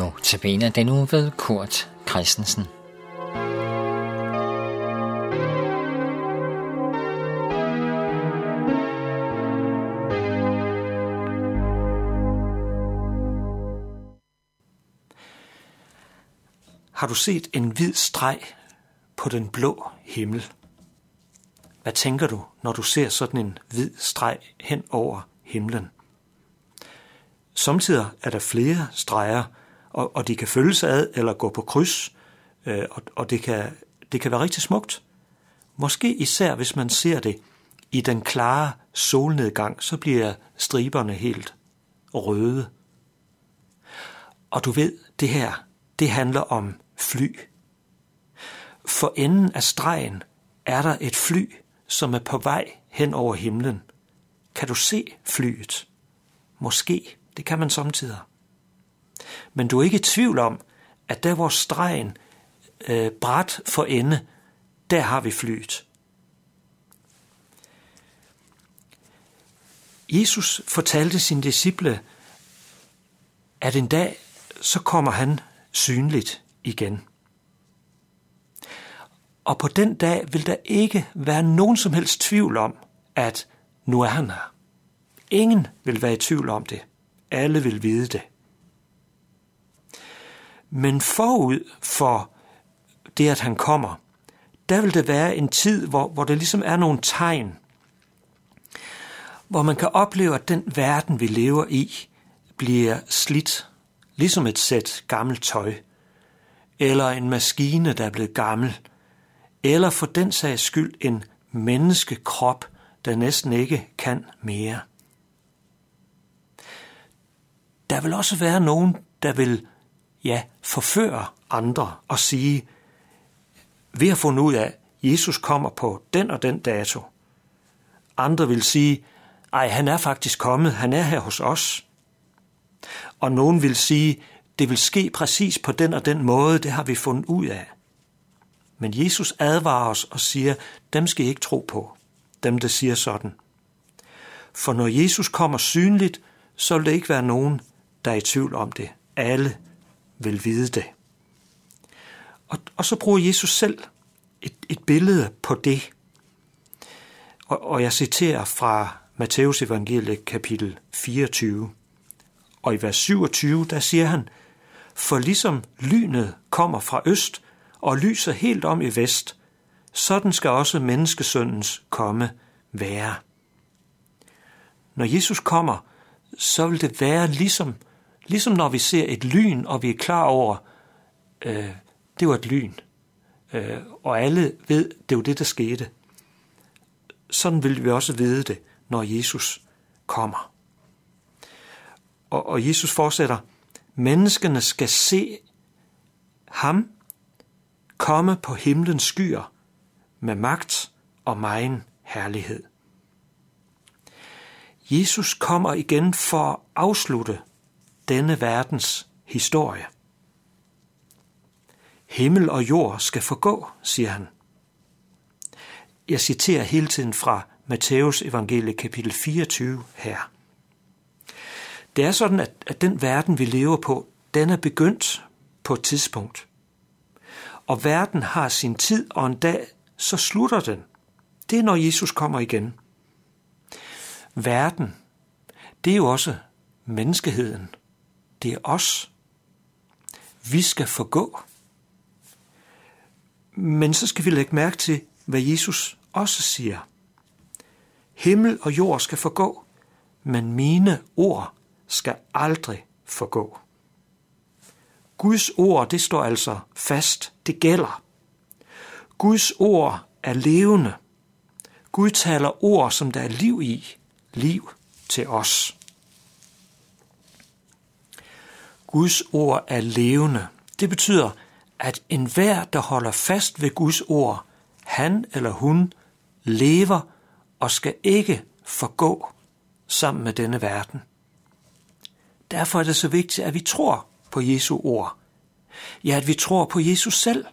Nu den nu ved Kurt Christensen. Har du set en hvid streg på den blå himmel? Hvad tænker du, når du ser sådan en hvid streg hen over himlen? Samtidig er der flere streger, og, og de kan følges ad eller gå på kryds, øh, og, og det, kan, det kan være rigtig smukt. Måske især hvis man ser det i den klare solnedgang, så bliver striberne helt røde. Og du ved, det her, det handler om fly. For enden af stregen er der et fly, som er på vej hen over himlen. Kan du se flyet? Måske. Det kan man samtidig. Men du er ikke i tvivl om, at der hvor stregen øh, bræt for ende, der har vi flyet. Jesus fortalte sine disciple, at en dag så kommer han synligt igen. Og på den dag vil der ikke være nogen som helst tvivl om, at nu er han her. Ingen vil være i tvivl om det. Alle vil vide det. Men forud for det, at han kommer, der vil det være en tid, hvor, hvor der ligesom er nogle tegn, hvor man kan opleve, at den verden, vi lever i, bliver slidt, ligesom et sæt gammelt tøj, eller en maskine, der er blevet gammel, eller for den sags skyld en menneskekrop, der næsten ikke kan mere. Der vil også være nogen, der vil ja, forføre andre og sige, vi har fundet ud af, at Jesus kommer på den og den dato. Andre vil sige, ej, han er faktisk kommet, han er her hos os. Og nogen vil sige, det vil ske præcis på den og den måde, det har vi fundet ud af. Men Jesus advarer os og siger, dem skal I ikke tro på, dem der siger sådan. For når Jesus kommer synligt, så vil det ikke være nogen, der er i tvivl om det. Alle vil vide det. Og, og så bruger Jesus selv et, et billede på det. Og, og jeg citerer fra Matteus evangeliet kapitel 24. Og i vers 27, der siger han, For ligesom lynet kommer fra øst og lyser helt om i vest, sådan skal også menneskesøndens komme være. Når Jesus kommer, så vil det være ligesom Ligesom når vi ser et lyn, og vi er klar over, øh, det var et lyn, øh, og alle ved, det var det, der skete. Sådan vil vi også vide det, når Jesus kommer. Og, og Jesus fortsætter, menneskene skal se ham komme på himlens skyer med magt og megen herlighed. Jesus kommer igen for at afslutte denne verdens historie. Himmel og jord skal forgå, siger han. Jeg citerer hele tiden fra Matthæus evangelie kapitel 24 her. Det er sådan, at, at den verden, vi lever på, den er begyndt på et tidspunkt. Og verden har sin tid, og en dag så slutter den. Det er, når Jesus kommer igen. Verden, det er jo også menneskeheden. Det er os. Vi skal forgå. Men så skal vi lægge mærke til, hvad Jesus også siger. Himmel og jord skal forgå, men mine ord skal aldrig forgå. Guds ord, det står altså fast, det gælder. Guds ord er levende. Gud taler ord, som der er liv i, liv til os. Guds ord er levende. Det betyder, at enhver, der holder fast ved Guds ord, han eller hun lever og skal ikke forgå sammen med denne verden. Derfor er det så vigtigt, at vi tror på Jesu ord. Ja, at vi tror på Jesus selv.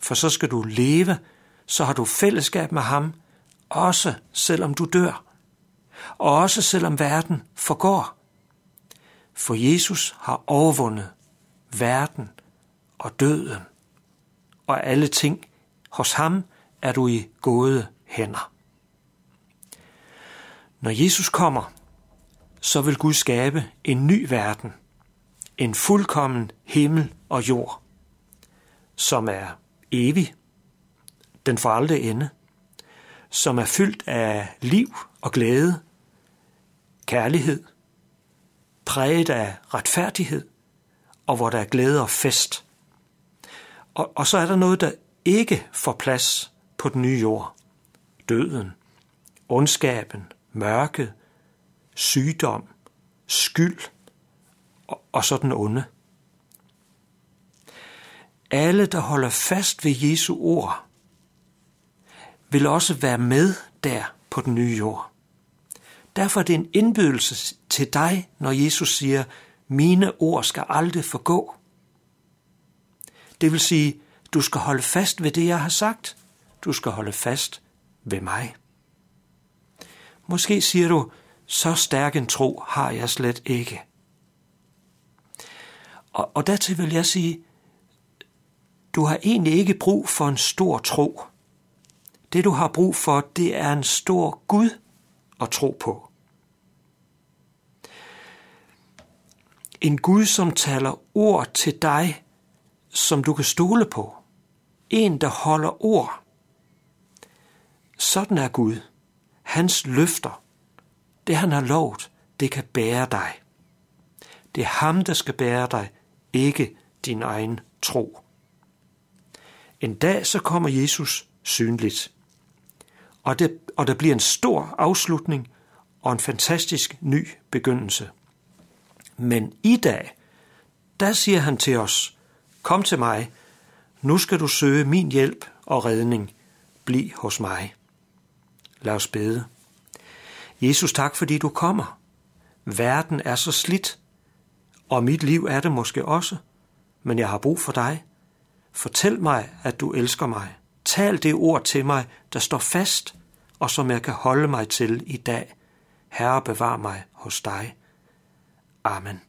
For så skal du leve, så har du fællesskab med ham, også selvom du dør. Og også selvom verden forgår for Jesus har overvundet verden og døden og alle ting. Hos ham er du i gode hænder. Når Jesus kommer, så vil Gud skabe en ny verden, en fuldkommen himmel og jord, som er evig, den får aldrig ende, som er fyldt af liv og glæde, kærlighed, præget af retfærdighed, og hvor der er glæde og fest. Og, og så er der noget, der ikke får plads på den nye jord. Døden, ondskaben, mørket, sygdom, skyld og, og så den onde. Alle, der holder fast ved Jesu ord, vil også være med der på den nye jord. Derfor er det en indbydelse til dig, når Jesus siger, mine ord skal aldrig forgå. Det vil sige, du skal holde fast ved det, jeg har sagt. Du skal holde fast ved mig. Måske siger du, så stærk en tro har jeg slet ikke. Og, og dertil vil jeg sige, du har egentlig ikke brug for en stor tro. Det du har brug for, det er en stor Gud at tro på. En Gud, som taler ord til dig, som du kan stole på. En, der holder ord. Sådan er Gud. Hans løfter, det han har lovet, det kan bære dig. Det er ham, der skal bære dig, ikke din egen tro. En dag så kommer Jesus synligt. Og, det, og der bliver en stor afslutning og en fantastisk ny begyndelse. Men i dag, der siger han til os, kom til mig, nu skal du søge min hjælp og redning, bliv hos mig. Lad os bede. Jesus, tak fordi du kommer. Verden er så slidt, og mit liv er det måske også, men jeg har brug for dig. Fortæl mig, at du elsker mig. Tal det ord til mig, der står fast, og som jeg kan holde mig til i dag. Herre, bevar mig hos dig. Amen.